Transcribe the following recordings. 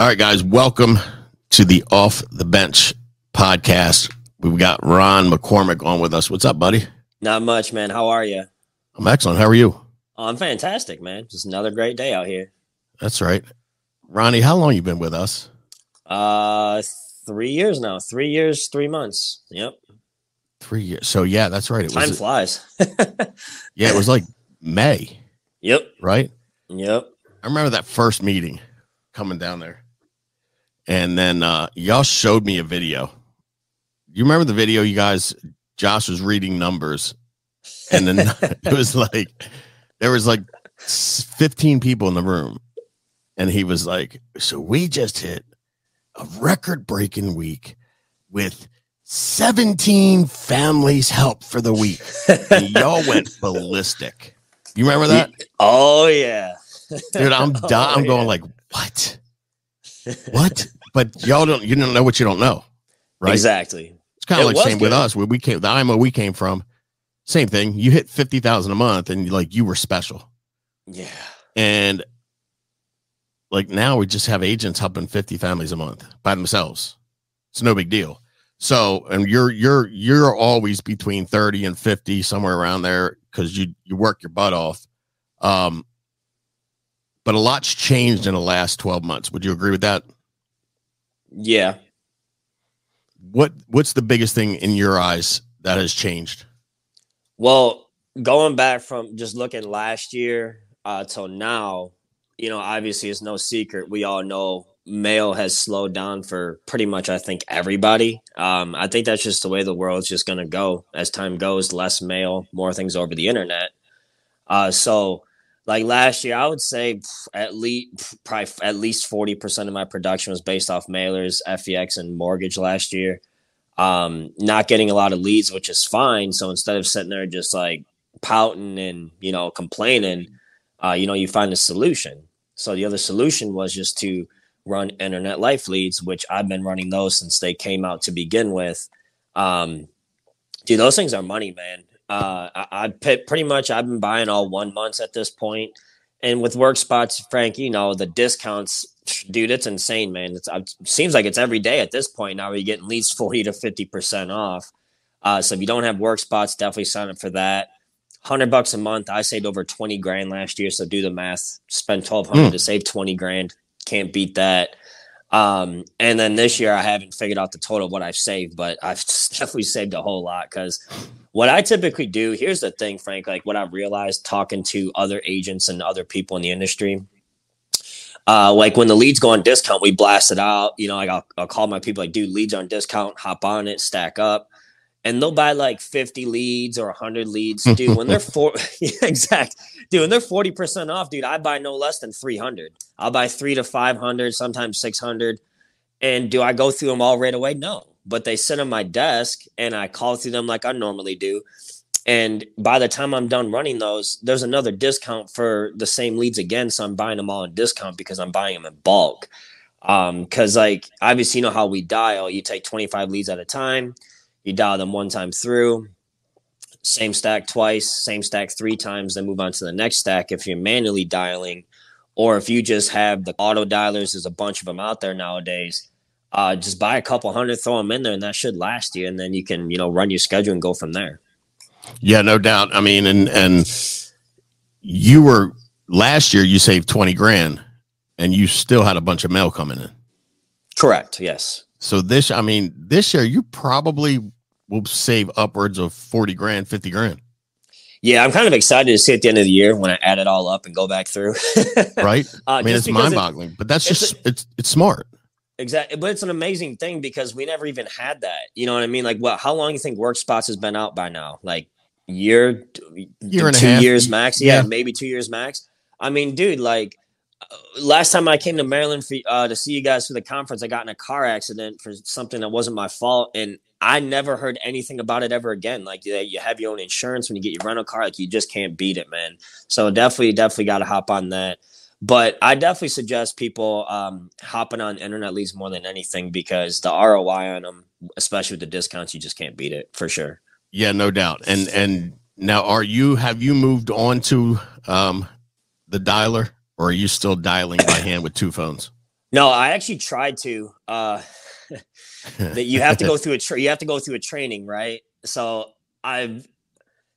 All right, guys, welcome to the Off the Bench podcast. We've got Ron McCormick on with us. What's up, buddy? Not much, man. How are you? I'm excellent. How are you? Oh, I'm fantastic, man. Just another great day out here. That's right. Ronnie, how long you been with us? Uh, three years now. Three years, three months. Yep. Three years. So yeah, that's right. It Time was flies. yeah, it was like May, yep. right? Yep. I remember that first meeting coming down there. And then uh y'all showed me a video. You remember the video you guys? Josh was reading numbers. And then it was like there was like 15 people in the room. And he was like so we just hit a record breaking week with 17 families help for the week. And y'all went ballistic. You remember that? Oh yeah. dude i'm Oh, i'm going yeah. like what? What but y'all don't you don't know what you don't know right? Exactly. it's kind It of like was same with us where we came the IMO we came from same thing. You hit 50,000 a month and like you were special. Yeah. and like now we just have agents helping 50 families a month by themselves. It's no big deal. So and you're you're you're always between 30 and 50 somewhere around there because you you work your butt off. Um but a lot's changed in the last 12 months. Would you agree with that Yeah. what what's the biggest thing in your eyes that has changed Well, going back from just looking last year uh, till now, you know, obviously it's no secret. We all know mail has slowed down for pretty much, I think, everybody. Um, I think that's just the way the world's just going to go as time goes. Less mail, more things over the internet. Uh, so, like last year, I would say at least probably at least forty percent of my production was based off mailers, FEX, and mortgage last year um, not getting a lot of leads, which is fine. So instead of sitting there just like pouting and you know complaining, uh, you know, you find a solution. So the other solution was just to run internet life leads, which I've been running those since they came out to begin with. Um, dude, those things are money, man. Uh, I, I pretty much I've been buying all one months at this point, and with work spots, Frank, you know the discounts, dude, it's insane, man. It's, it seems like it's every day at this point now. You're getting at least forty to fifty percent off. Uh, so if you don't have work spots, definitely sign up for that. Hundred bucks a month. I saved over twenty grand last year. So do the math. Spend twelve hundred Hmm. to save twenty grand. Can't beat that. Um, and then this year I haven't figured out the total of what I've saved, but I've definitely saved a whole lot because what I typically do, here's the thing, Frank, like what I've realized talking to other agents and other people in the industry. Uh, like when the leads go on discount, we blast it out. You know, like I'll, I'll call my people like, dude, leads on discount, hop on it, stack up. And they'll buy like 50 leads or 100 leads. Dude, when they're four, yeah, exact. Dude, when they're 40% off, dude, I buy no less than 300. I'll buy three to 500, sometimes 600. And do I go through them all right away? No. But they sit on my desk and I call through them like I normally do. And by the time I'm done running those, there's another discount for the same leads again. So I'm buying them all in discount because I'm buying them in bulk. Um, cause like obviously you know how we dial, you take 25 leads at a time, you dial them one time through, same stack twice, same stack three times, then move on to the next stack if you're manually dialing, or if you just have the auto dialers, there's a bunch of them out there nowadays. Uh, just buy a couple hundred, throw them in there, and that should last you. And then you can, you know, run your schedule and go from there. Yeah, no doubt. I mean, and and you were last year you saved 20 grand and you still had a bunch of mail coming in. Correct. Yes. So this, I mean, this year you probably will save upwards of 40 grand, 50 grand, Yeah, I'm kind of excited to see at the end of the year when I add it all up and go back through. right? Uh, I mean, it's because mind it- boggling, but that's it's just, it's, it's smart. Exactly, but it's an amazing thing because we never even had that. You know what I mean? Like, well, How long do you think Work Spots has been out by now? Like year, Year and a two half. years max. Yeah, Yeah. maybe two years max. I mean, dude, like uh, last time I came to Maryland for, uh, to see you guys for the conference, I got in a car accident for something that wasn't my fault, and I never heard anything about it ever again. Like you you have your own insurance when you get your rental car, like you just can't beat it, man. So definitely, definitely got to hop on that. But I definitely suggest people um, hopping on internet leads more than anything because the ROI on them, especially with the discounts, you just can't beat it for sure. Yeah, no doubt. And, and now are you, have you moved on to, um, the dialer or are you still dialing by hand with two phones? No, I actually tried to. Uh, that you have to go through a tra- you have to go through a training, right? So I've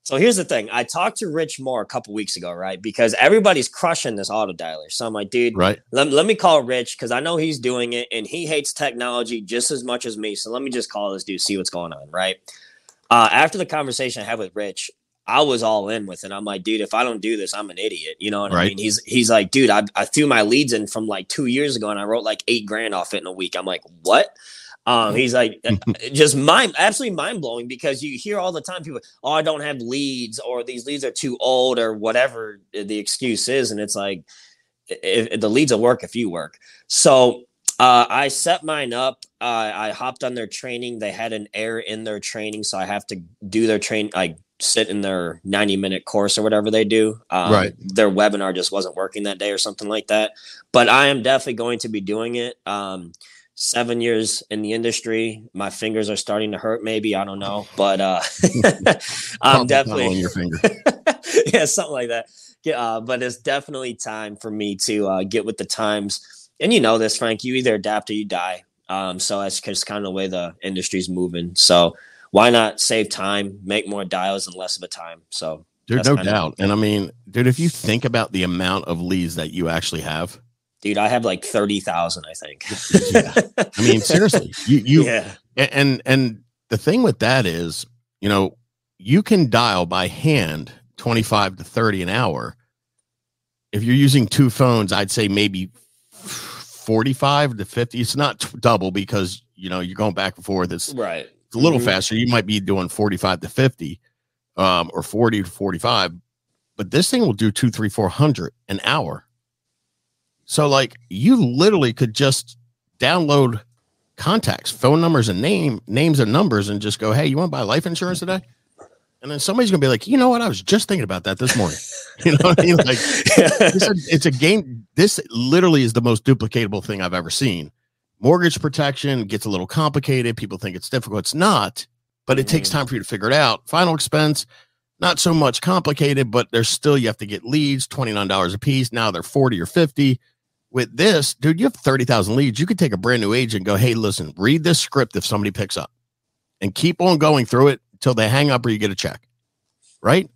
so here's the thing. I talked to Rich Moore a couple weeks ago, right? Because everybody's crushing this auto dialer. So I'm like, dude, right. Let, let me call Rich because I know he's doing it and he hates technology just as much as me. So let me just call this dude, see what's going on, right? Uh, after the conversation I had with Rich, I was all in with it. I'm like, dude, if I don't do this, I'm an idiot. You know what right. I mean? He's he's like, dude, I, I threw my leads in from like two years ago and I wrote like eight grand off it in a week. I'm like, what? Um, he's like uh, just mind absolutely mind blowing because you hear all the time people, oh, I don't have leads or these leads are too old or whatever the excuse is, and it's like if, if the leads will work if you work. So uh, I set mine up. Uh, I hopped on their training. They had an error in their training, so I have to do their train. I sit in their 90 minute course or whatever they do. Um, right. Their webinar just wasn't working that day or something like that. But I am definitely going to be doing it. Um, seven years in the industry. My fingers are starting to hurt, maybe. I don't know. But uh I'm definitely on your finger. yeah, something like that. Yeah, uh, but it's definitely time for me to uh, get with the times. And you know this, Frank. You either adapt or you die. Um, so that's just kind of the way the industry's moving. So why not save time, make more dials and less of a time? So Dude, no doubt. Of- and I mean, dude, if you think about the amount of leads that you actually have, dude, I have like 30,000, I think. yeah. I mean, seriously, you, you, yeah. And, and the thing with that is, you know, you can dial by hand 25 to 30 an hour. If you're using two phones, I'd say maybe 45 to 50. It's not double because, you know, you're going back and forth. It's right. It's a little mm-hmm. faster. You might be doing 45 to 50 um, or 40 to 45, but this thing will do two, three, four hundred an hour so like you literally could just download contacts, phone numbers, and name names and numbers, and just go, "Hey, you want to buy life insurance today?" And then somebody's gonna be like, "You know what? I was just thinking about that this morning." you know what I mean? Like, it's, a, it's a game. This literally is the most duplicatable thing I've ever seen. Mortgage protection gets a little complicated. People think it's difficult. It's not, but it takes mm. time for you to figure it out. Final expense, not so much complicated, but there's still you have to get leads, twenty nine dollars a piece. Now they're forty or fifty with this, dude, you have 30,000 leads. You could take a brand new agent and go, hey, listen, read this script if somebody picks up and keep on going through it until they hang up or you get a check. Right?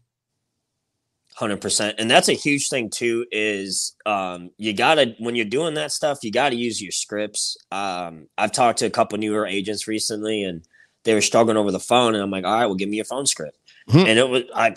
100% and that's a huge thing too is um, you gotta when you're doing that stuff you gotta use your scripts um, i've talked to a couple newer agents recently and they were struggling over the phone and i'm like all right well give me your phone script Mm-hmm. And it was I,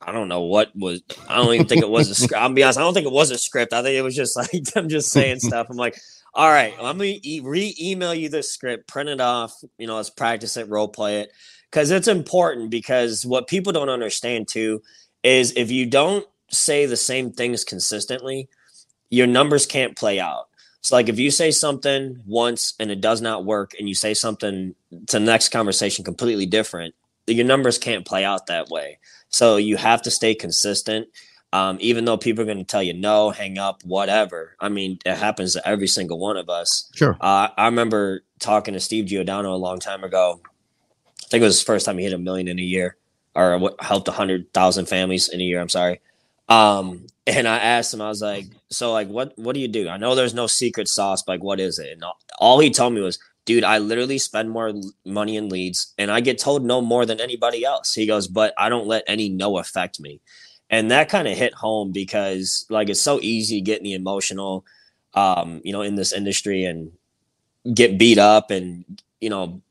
I don't know what was I don't even think it was a script. I'll be honest, I don't think it was a script. I think it was just like them just saying stuff. I'm like, all right, let me e- re-email you this script, print it off, you know, let's practice it, role play it. Cause it's important because what people don't understand too is if you don't say the same things consistently, your numbers can't play out. So like if you say something once and it does not work and you say something to the next conversation completely different, your numbers can't play out that way. So you have to stay consistent. Um, even though people are going to tell you no, hang up, whatever. I mean, it happens to every single one of us. Sure. Uh, I remember talking to Steve Giordano a long time ago. I think it was his first time he hit a million in a year, or helped a hundred thousand families in a year. I'm sorry. Um, and I asked him, I was like, "So, like, what what do you do? I know there's no secret sauce, but like, what is it?" And all he told me was, dude, I literally spend more money in leads and I get told no more than anybody else. He goes, but I don't let any no affect me. And that kind of hit home because like it's so easy getting the emotional, um, you know, in this industry and get beat up and, you know,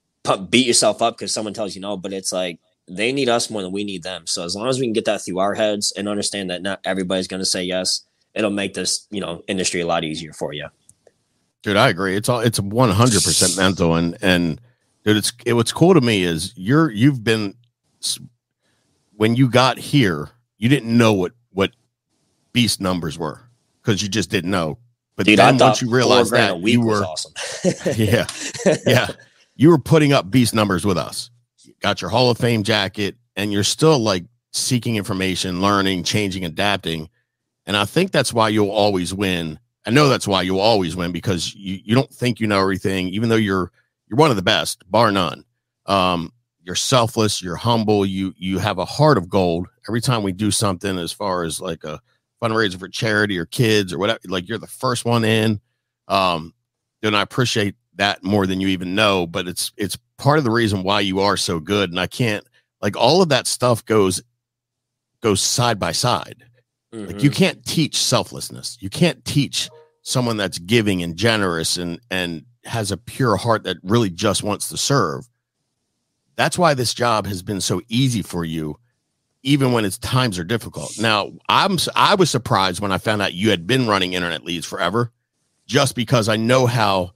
beat yourself up because someone tells you no, but it's like they need us more than we need them. So as long as we can get that through our heads and understand that not everybody's going to say yes, it'll make this, you know, industry a lot easier for you. Dude, I agree. It's all it's one hundred percent mental, and and dude, it's it, what's cool to me is you're you've been when you got here, you didn't know what what beast numbers were because you just didn't know. But dude, then once you realized that, you were awesome. yeah, yeah, you were putting up beast numbers with us. got your Hall of Fame jacket, and you're still like seeking information, learning, changing, adapting. And I think that's why you'll always win I know that's why you always win because you, you don't think you know everything, even though you're you're one of the best, bar none. Um, you're selfless, you're humble, you you have a heart of gold. Every time we do something as far as like a fundraiser for charity or kids or whatever, like you're the first one in. Um, and I appreciate that more than you even know, but it's it's part of the reason why you are so good. And I can't like all of that stuff goes goes side by side. Mm-hmm. Like you mm-hmm. can't teach selflessness. You can't teach someone that's giving and generous and and has a pure heart that really just wants to serve. That's why this job has been so easy for you even when its times are difficult. Now, I'm I was surprised when I found out you had been running internet leads forever just because I know how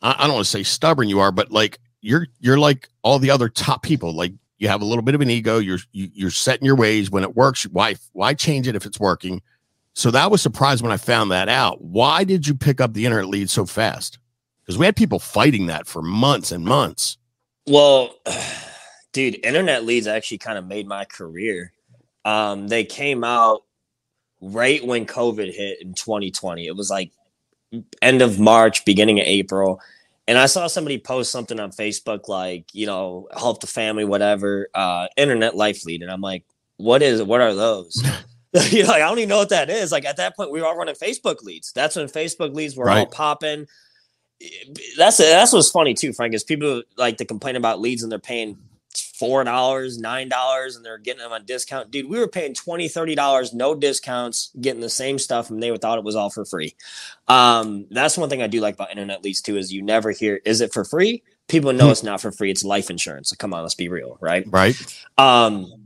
I, I don't want to say stubborn you are, but like you're you're like all the other top people. Like you have a little bit of an ego. You're you, are you are setting your ways when it works. Why why change it if it's working? So that was surprised when I found that out. Why did you pick up the internet lead so fast? Because we had people fighting that for months and months. Well, dude, internet leads actually kind of made my career. Um, they came out right when COVID hit in 2020. It was like end of March, beginning of April. And I saw somebody post something on Facebook like, you know, help the family, whatever, uh, internet life lead. And I'm like, what is what are those? you know, like, I don't even know what that is. Like at that point, we were all running Facebook leads. That's when Facebook leads were right. all popping. That's that's what's funny too, Frank, is people like to complain about leads and they're paying four dollars, nine dollars, and they're getting them on discount. Dude, we were paying 20 30 dollars, no discounts, getting the same stuff, and they thought it was all for free. Um, that's one thing I do like about internet leads too, is you never hear, is it for free? People know it's not for free, it's life insurance. So come on, let's be real, right? Right. Um,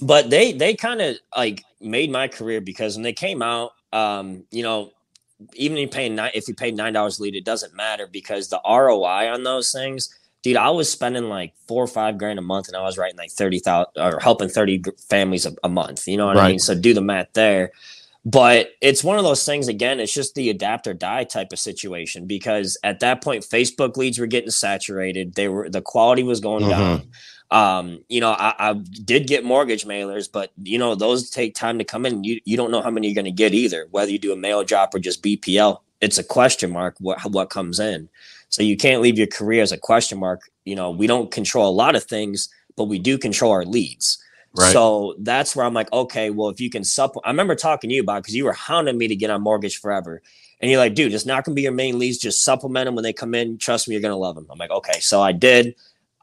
but they they kind of like made my career because when they came out, um, you know, even if you pay nine if you pay nine dollars a lead, it doesn't matter because the ROI on those things dude, I was spending like four or five grand a month and I was writing like 30,000 or helping 30 families a, a, month. You know what right. I mean? So do the math there. But it's one of those things, again, it's just the adapt or die type of situation because at that point, Facebook leads were getting saturated. They were, the quality was going mm-hmm. down. Um, you know, I, I, did get mortgage mailers, but you know, those take time to come in. You, you don't know how many you're going to get either, whether you do a mail drop or just BPL. It's a question mark what, what comes in. So you can't leave your career as a question mark. You know, we don't control a lot of things, but we do control our leads. Right. So that's where I'm like, okay, well, if you can supplement, I remember talking to you about because you were hounding me to get on mortgage forever. And you're like, dude, it's not going to be your main leads. Just supplement them when they come in. Trust me, you're going to love them. I'm like, okay. So I did.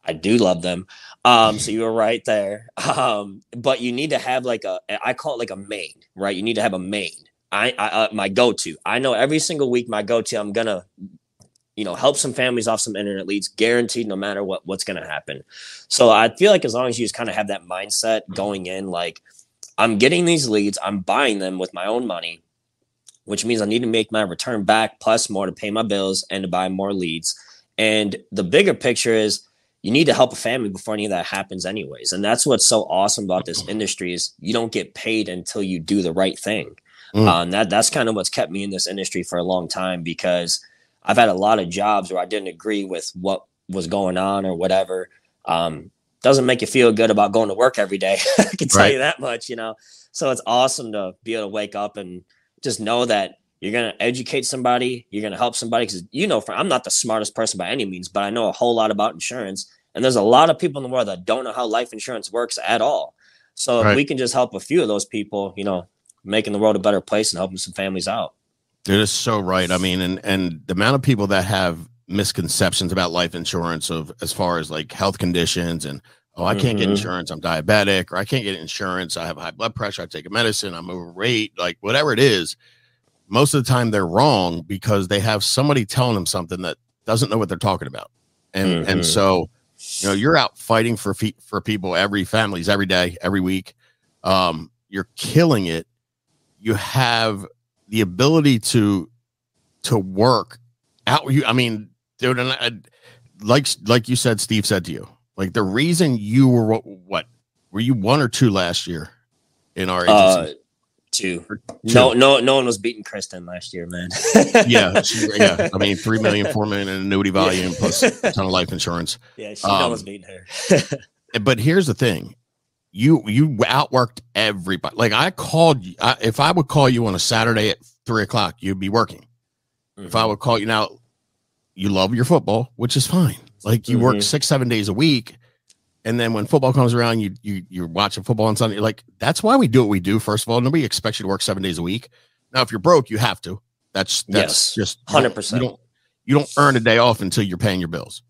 I do love them. Um, so you were right there. Um, but you need to have like a, I call it like a main, right? You need to have a main. I, I uh, my go to. I know every single week my go to. I'm gonna you know, help some families off some internet leads, guaranteed no matter what what's to happen. So I feel like as long as you just kind of have that mindset going in, like I'm getting these leads, I'm buying them with my own money, which means I need to make my return back plus more to pay my bills and to buy more leads. And the bigger picture is you need to help a family before any of that happens anyways. And that's what's so awesome about this industry is you don't get paid until you do the right thing. Mm. Um, that that's kind of what's kept me in this industry for a long time because – I've had a lot of jobs where I didn't agree with what was going on or whatever. Um, doesn't make you feel good about going to work every day. I can tell right. you that much, you know. So it's awesome to be able to wake up and just know that you're going to educate somebody, you're going to help somebody because you know, I'm not the smartest person by any means, but I know a whole lot about insurance. And there's a lot of people in the world that don't know how life insurance works at all. So right. if we can just help a few of those people, you know, making the world a better place and helping some families out. It is so right. I mean, and and the amount of people that have misconceptions about life insurance of as far as like health conditions and oh, I can't mm-hmm. get insurance, I'm diabetic, or I can't get insurance, I have high blood pressure, I take a medicine, I'm overweight, like whatever it is. Most of the time they're wrong because they have somebody telling them something that doesn't know what they're talking about. And mm-hmm. and so, you know, you're out fighting for fe- for people every families every day, every week. Um, you're killing it. You have the ability to to work out you i mean dude and I, like like you said steve said to you like the reason you were what, what were you one or two last year in our agency uh, two. no no no one was beating kristen last year man yeah she, yeah i mean three million four million in annuity volume yeah. plus a ton of life insurance yeah she um, was beating her but here's the thing you you outworked everybody. Like I called you, I, if I would call you on a Saturday at three o'clock, you'd be working. Mm-hmm. If I mm-hmm. would call you now, you love your football, which is fine. Like you mm-hmm. work six seven days a week, and then when football comes around, you you you're watching football on Sunday. Like that's why we do what we do. First of all, nobody expects you to work seven days a week. Now, if you're broke, you have to. That's that's yes, just hundred percent. you don't earn a day off until you're paying your bills.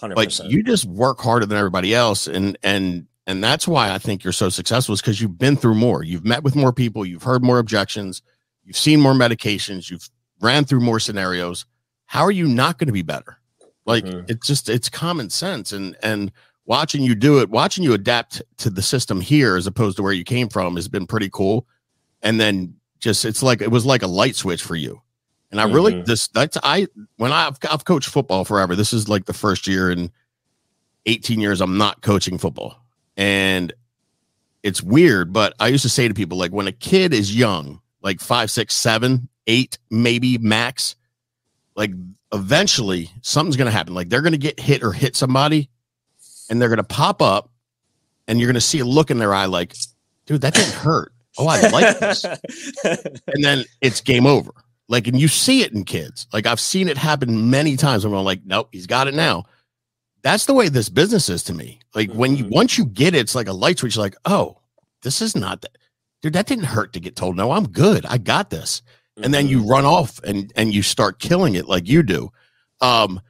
100%. Like you just work harder than everybody else, and and and that's why I think you're so successful is because you've been through more. You've met with more people. You've heard more objections. You've seen more medications. You've ran through more scenarios. How are you not going to be better? Like Mhm. it's just it's common sense, and and watching you do it, watching you adapt to the system here as opposed to where you came from has been pretty cool. And then just it's like it was like a light switch for you. And I really Mhm. this that's I when I've I've coached football forever. This is like the first year in 18 years I'm not coaching football. And it's weird, but I used to say to people like when a kid is young, like five, six, seven, eight, maybe max, like eventually something's gonna happen. Like they're gonna get hit or hit somebody, and they're gonna pop up, and you're gonna see a look in their eye like, dude, that didn't hurt. Oh, I like this. and then it's game over. Like, and you see it in kids. Like I've seen it happen many times. I'm going like, nope, he's got it now. That's the way this business is to me. Like when you Mhm. once you get it, it's like a light switch. Like, oh, this is not that, dude. That didn't hurt to get told. No, I'm good. I got this. And then you run off and and you start killing it like you do. Um,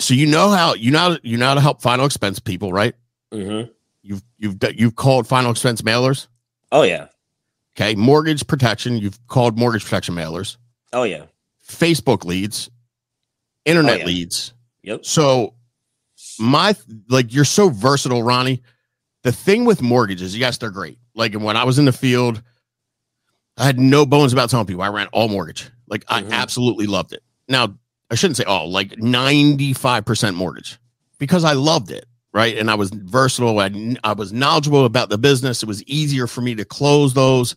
so you know how you know you know how to help final expense people, right? Mhm. You've you've you've called final expense mailers. Oh yeah. Okay, mortgage protection. You've called mortgage protection mailers. Oh yeah. Facebook leads, internet Oh, yeah. leads. Yep. So my like you're so versatile, Ronnie. The thing with mortgages, yes, they're great. Like when I was in the field, I had no bones about telling people I ran all mortgage. Like Mhm. I absolutely loved it. Now I shouldn't say all, like 95% mortgage because I loved it. Right. And I was versatile. I, I was knowledgeable about the business. It was easier for me to close those.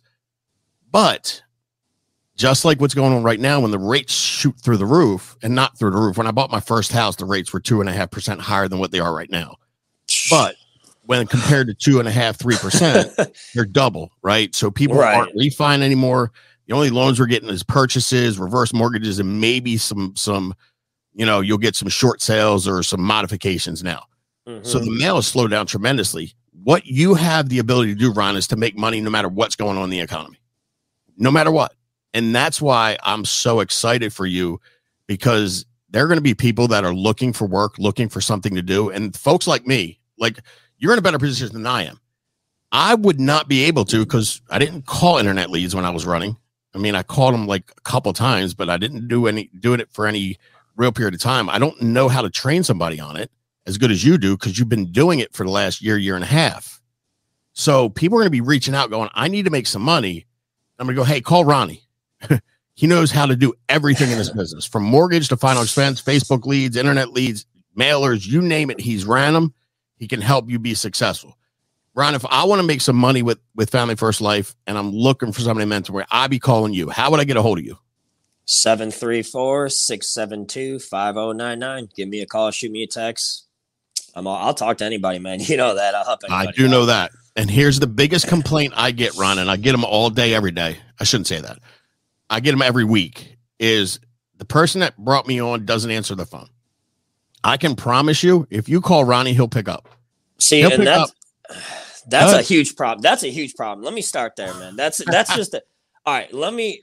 But just like what's going on right now, when the rates shoot through the roof and not through the roof, when I bought my first house, the rates were two and a half percent higher than what they are right now. But when compared to two and a half, three percent, they're double, right? So people Right. aren't refining anymore. The only loans we're getting is purchases, reverse mortgages, and maybe some some, you know, you'll get some short sales or some modifications now. So Mhm. the mail has slowed down tremendously. What you have the ability to do, Ron, is to make money no matter what's going on in the economy, no matter what. And that's why I'm so excited for you because there are going to be people that are looking for work, looking for something to do. And folks like me, like you're in a better position than I am. I would not be able to because I didn't call internet leads when I was running. I mean, I called him like a couple times, but I didn't do any doing it for any real period of time. I don't know how to train somebody on it as good as you do because you've been doing it for the last year, year and a half. So people are going to be reaching out, going, "I need to make some money." I'm going to go, "Hey, call Ronnie. he knows how to do everything in this business, from mortgage to final expense, Facebook leads, internet leads, mailers, you name it. He's ran them. He can help you be successful." Ron, if I want to make some money with with Family First Life and I'm looking for somebody to mentor, I'd be calling you. How would I get a hold of you? 734-672-5099. Give me a call, shoot me a text. I'm all, I'll talk to anybody, man. You know that. I'll help I do out. know that. And here's the biggest complaint I get, Ron, and I get them all day, every day. I shouldn't say that. I get them every week. Is the person that brought me on doesn't answer the phone? I can promise you, if you call Ronnie, he'll pick up. See, He'll and pick that's that's Go a huge problem. That's a huge problem. Let me start there, man. That's that's just a, all right. Let me.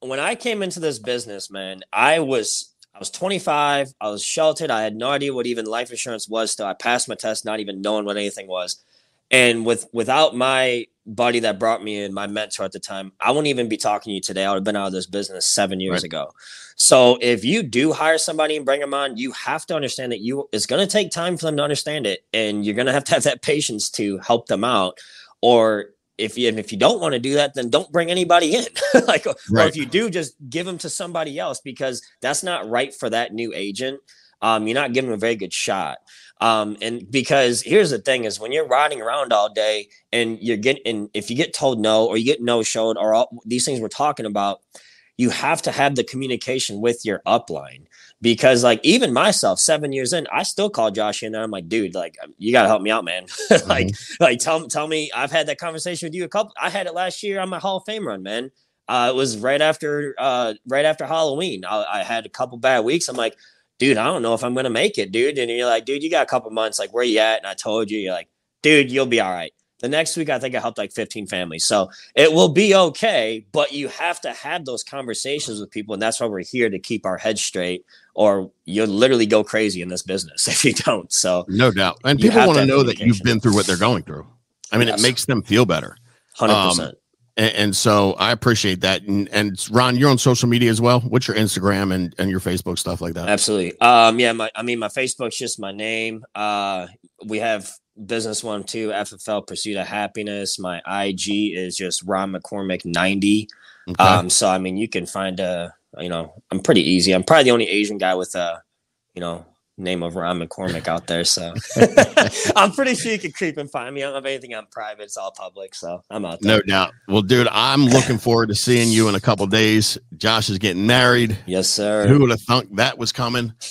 When I came into this business, man, I was I was 25. I was sheltered. I had no idea what even life insurance was. Still, I passed my test, not even knowing what anything was. And with without my buddy that brought me in, my mentor at the time, I wouldn't even be talking to you today. I would have been out of this business seven years Right. ago. So if you do hire somebody and bring them on, you have to understand that you it's going to take time for them to understand it, and you're going to have to have that patience to help them out. Or if you and if you don't want to do that, then don't bring anybody in. like, or if you do, just give them to somebody else because that's not right for that new agent. Um, you're not giving them a very good shot. Um, and because here's the thing is when you're riding around all day and you're getting, and if you get told no or you get no showed or all these things we're talking about, you have to have the communication with your upline. Because like even myself seven years in i still call josh in there. I'm like dude like you gotta help me out man. Like like tell, tell me i've had that conversation with you a couple i had it last year on my hall of fame run man. Uh, it was right after uh, right after halloween. I, I had a couple bad weeks. I'm like dude i don't know if i'm gonna make it dude and you're like dude you got a couple months like where you at and i told you you're like dude you'll be all right The next week, I think I helped like 15 families. So it will be okay, but you have to have those conversations with people. And that's why we're here to keep our heads straight, or you'll literally go crazy in this business if you don't. So, no doubt. And people want to know that you've been through what they're going through. I mean, yes. it makes them feel better. 100%. Um, and, and, so I appreciate that. And, and Ron, you're on social media as well. What's your Instagram and, and your Facebook stuff like that? Absolutely. Um, yeah, my, I mean, my Facebook's just my name. Uh, we have business one too, FFL Pursuit of Happiness. My IG is just Ron McCormick 90. Okay. Um, so I mean, you can find a, you know, I'm pretty easy. I'm probably the only Asian guy with a, you know, name of Ron McCormick out there. So I'm pretty sure you can creep and find me. I don't have anything on private. It's all public. So I'm out there. No doubt. Well, dude, I'm looking forward to seeing you in a couple days. Josh is getting married. Yes, sir. Who would have thunk that was coming?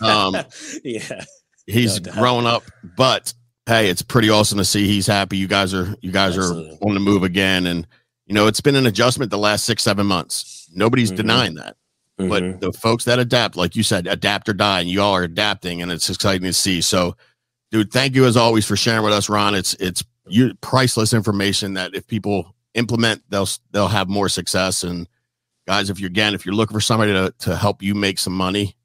Um, yeah. He's no growing up, but hey, it's pretty awesome to see he's happy. You guys are, you guys Absolutely. are on the move again. And, you know, it's been an adjustment the last six, seven months. Nobody's mm-hmm. denying that. Mm-hmm. But the folks that adapt, like you said, adapt or die, and you all are adapting, and it's exciting to see. So, dude, thank you as always for sharing with us, Ron. It's it's you priceless information that if people implement, they'll they'll have more success. And guys, if you're again, if you're looking for somebody to to help you make some money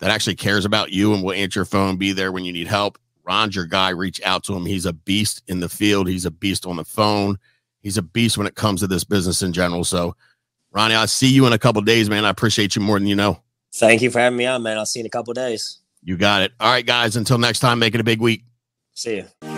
that actually cares about you and will answer your phone, be there when you need help, Ron's your guy. Reach out to him. He's a beast in the field. He's a beast on the phone. He's a beast when it comes to this business in general. So Ronnie, I'll see you in a couple days, man. I appreciate you more than you know. Thank you for having me on, man. I'll see you in a couple days. You got it. All right, guys. Until next time, make it a big week. See you.